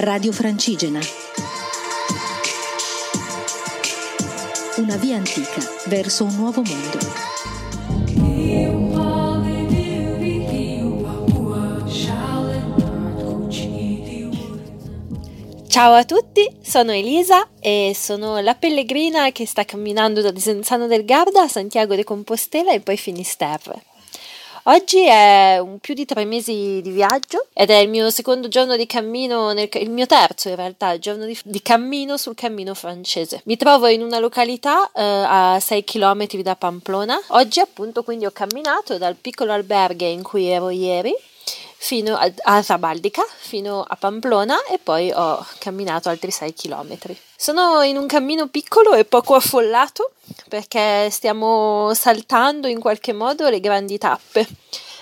Radio Francigena. Una via antica verso un nuovo mondo. Ciao a tutti, sono Elisa e sono la pellegrina che sta camminando da Desenzano del Garda a Santiago de Compostela e poi Finisterre. Oggi è un più di tre mesi di viaggio ed è il mio secondo giorno di cammino, nel, il mio terzo in realtà, giorno di, di, cammino sul cammino francese. Mi trovo in una località eh, a 6 km da Pamplona. Oggi appunto quindi ho camminato dal piccolo alberghe in cui ero ieri fino a, Zabaldica, fino a Pamplona e poi ho camminato altri 6 km. Sono in un cammino piccolo e poco affollato perché stiamo saltando in qualche modo le grandi tappe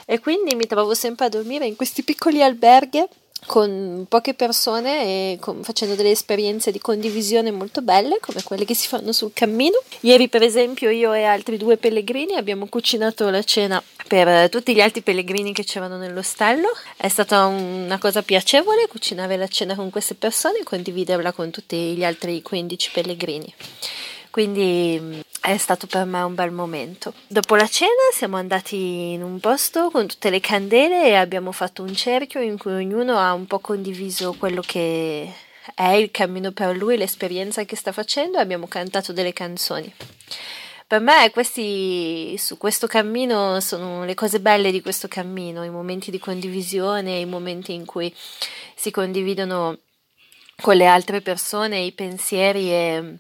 e quindi mi trovo sempre a dormire in questi piccoli alberghi con poche persone e con, facendo delle esperienze di condivisione molto belle come quelle che si fanno sul cammino. Ieri per esempio io e altri due pellegrini abbiamo cucinato la cena per tutti gli altri pellegrini che c'erano nell'ostello. È stata una cosa piacevole cucinare la cena con queste persone e condividerla con tutti gli altri 15 pellegrini. Quindi è stato per me un bel momento. Dopo la cena siamo andati in un posto con tutte le candele e abbiamo fatto un cerchio in cui ognuno ha un po' condiviso quello che è il cammino per lui, l'esperienza che sta facendo e abbiamo cantato delle canzoni. Per me questi, su questo cammino sono le cose belle di questo cammino, i momenti di condivisione, i momenti in cui si condividono con le altre persone i pensieri e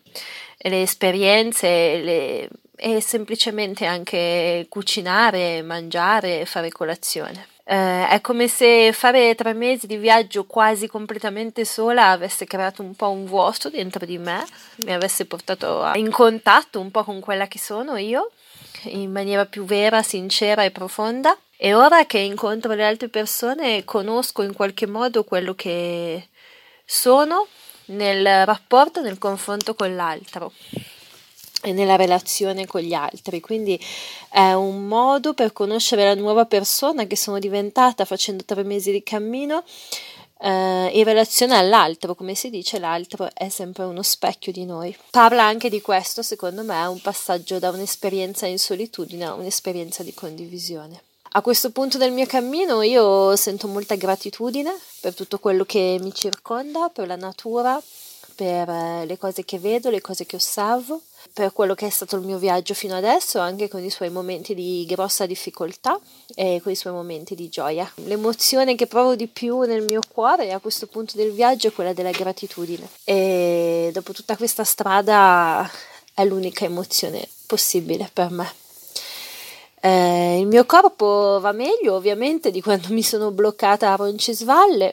le esperienze le, e semplicemente anche cucinare, mangiare, fare colazione. Eh, è come se fare tre mesi di viaggio quasi completamente sola avesse creato un po' un vuoto dentro di me, mi avesse portato a, in contatto un po' con quella che sono io, in maniera più vera, sincera e profonda. E ora che incontro le altre persone conosco in qualche modo quello che sono nel rapporto, nel confronto con l'altro e nella relazione con gli altri. Quindi è un modo per conoscere la nuova persona che sono diventata facendo tre mesi di cammino. Uh, in relazione all'altro, come si dice, l'altro è sempre uno specchio di noi. Parla anche di questo, secondo me, è un passaggio da un'esperienza in solitudine a un'esperienza di condivisione. A questo punto del mio cammino io sento molta gratitudine per tutto quello che mi circonda, per la natura, per eh, le cose che vedo, le cose che osservo, per quello che è stato il mio viaggio fino adesso, anche con i suoi momenti di grossa difficoltà e con i suoi momenti di gioia. L'emozione che provo di più nel mio cuore a questo punto del viaggio è quella della gratitudine. E dopo tutta questa strada è l'unica emozione possibile per me. Eh, il mio corpo va meglio ovviamente di quando mi sono bloccata a Roncisvalle,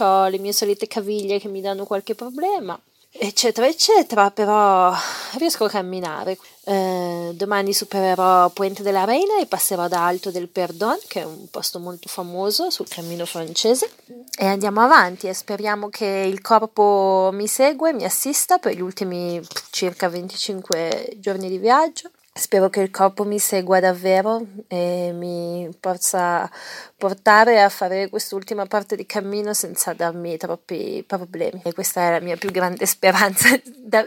ho le mie solite caviglie che mi danno qualche problema, eccetera, eccetera, però riesco a camminare. Eh, domani supererò Puente della Reina e passerò ad Alto del Perdon, che è un posto molto famoso sul cammino francese, e andiamo avanti e speriamo che il corpo mi segua e mi assista per gli ultimi circa 25 giorni di viaggio. Spero che il corpo mi segua davvero e mi possa portare a fare quest'ultima parte di cammino senza darmi troppi problemi. E questa è la mia più grande speranza,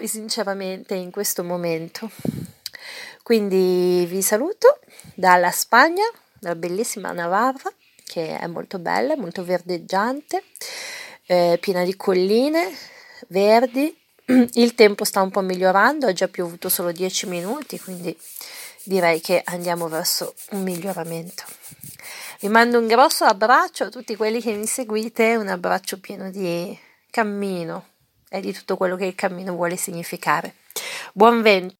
sinceramente, in questo momento. Quindi vi saluto dalla Spagna, dalla bellissima Navarra, che è molto bella, molto verdeggiante, eh, piena di colline verdi il tempo sta un po' migliorando, ha già piovuto solo 10 minuti, quindi direi che andiamo verso un miglioramento. Vi mando un grosso abbraccio a tutti quelli che mi seguite, un abbraccio pieno di cammino e di tutto quello che il cammino vuole significare. Buon vento!